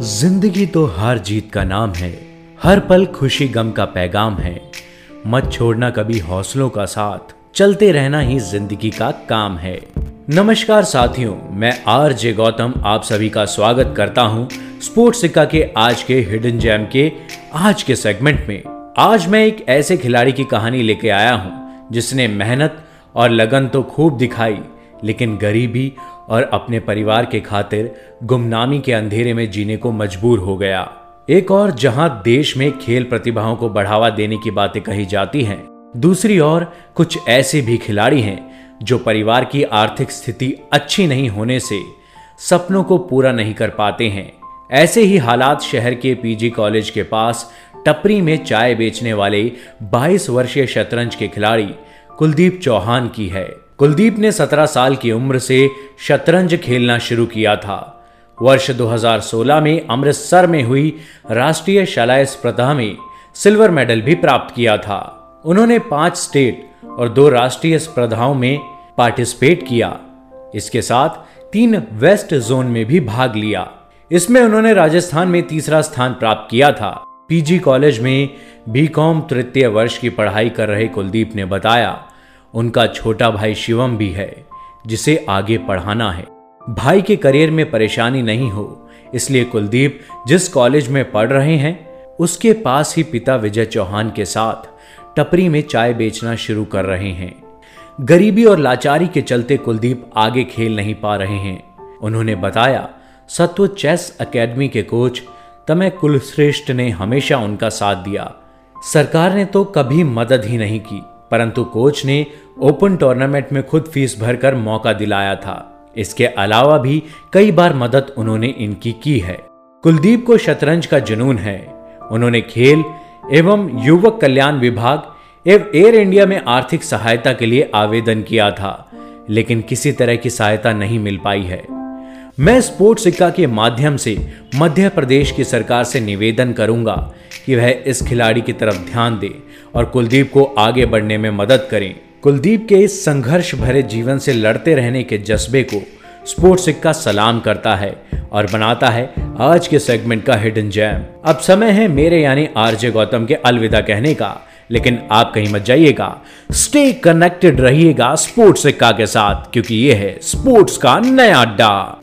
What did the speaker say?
ज़िंदगी तो हार जीत का नाम है, हर पल खुशी गम का पैगाम है। मत छोड़ना कभी हौसलों का साथ, चलते रहना ही ज़िंदगी का काम है। नमस्कार साथियों, मैं आर जे गौतम, आप सभी का स्वागत करता हूँ स्पोर्ट्स सिक्का के आज के हिडन जैम के आज के सेगमेंट में। आज मैं एक ऐसे खिलाड़ी की कहानी लेके आया हूँ, जिसने मेहनत और लगन तो खूब दिखाई लेकिन गरीबी और अपने परिवार के खातिर गुमनामी के अंधेरे में जीने को मजबूर हो गया। एक और, जहाँ देश में खेल प्रतिभाओं को बढ़ावा देने की बातें कही जाती हैं, दूसरी ओर कुछ ऐसे भी खिलाड़ी हैं जो परिवार की आर्थिक स्थिति अच्छी नहीं होने से सपनों को पूरा नहीं कर पाते हैं। ऐसे ही हालात शहर के पीजी कॉलेज के पास टपरी में चाय बेचने वाले 22 वर्षीय शतरंज के खिलाड़ी कुलदीप चौहान की है। कुलदीप ने 17 साल की उम्र से शतरंज खेलना शुरू किया था। वर्ष 2016 में अमृतसर में हुई राष्ट्रीय शलाय स्पर्धा में सिल्वर मेडल भी प्राप्त किया था। उन्होंने पाँच स्टेट और दो राष्ट्रीय स्पर्धाओं में पार्टिसिपेट किया। इसके साथ तीन वेस्ट जोन में भी भाग लिया। इसमें उन्होंने राजस्थान में तीसरा स्थान प्राप्त किया था। पीजी कॉलेज में बीकॉम तृतीय वर्ष की पढ़ाई कर रहे कुलदीप ने बताया उनका छोटा भाई शिवम भी है, जिसे आगे पढ़ाना है। भाई के करियर में परेशानी नहीं हो, इसलिए कुलदीप जिस कॉलेज में पढ़ रहे हैं, उसके पास ही पिता विजय चौहान के साथ टपरी में चाय बेचना शुरू कर रहे हैं। गरीबी और लाचारी के चलते कुलदीप आगे खेल नहीं पा रहे हैं। उन्होंने बताया, सत्व चेस एकेडमी के कोच तमय कुलश्रेष्ठ ने हमेशा उनका साथ दिया। सरकार ने तो कभी मदद ही नहीं की। परंतु कोच ने ओपन टूर्नामेंट में खुद फ़ीस भरकर मौका दिलाया था। इसके अलावा भी कई बार मदद उन्होंने इनकी की है। कुलदीप को शतरंज का जुनून है। उन्होंने खेल एवं युवक कल्याण विभाग एवं एयर इंडिया में आर्थिक सहायता के लिए आवेदन किया था, लेकिन किसी तरह की सहायता नहीं मिल पाई है। मैं स्पोर्ट्स सिक्का के माध्यम से मध्य प्रदेश की सरकार से निवेदन करूँगा कि वह इस खिलाड़ी की तरफ़ ध्यान दे और कुलदीप को आगे बढ़ने में मदद करें। कुलदीप के इस संघर्ष भरे जीवन से लड़ते रहने के जज्बे को स्पोर्ट्स सिक्का सलाम करता है और बनाता है आज के सेगमेंट का हिडन जैम। अब समय है मेरे यानी आरजे गौतम के अलविदा कहने का, लेकिन आप कहीं मत जाइएगा। स्टे कनेक्टेड रहिएगा स्पोर्ट्स सिक्का के साथ, क्योंकि ये है स्पोर्ट्स का नया अड्डा।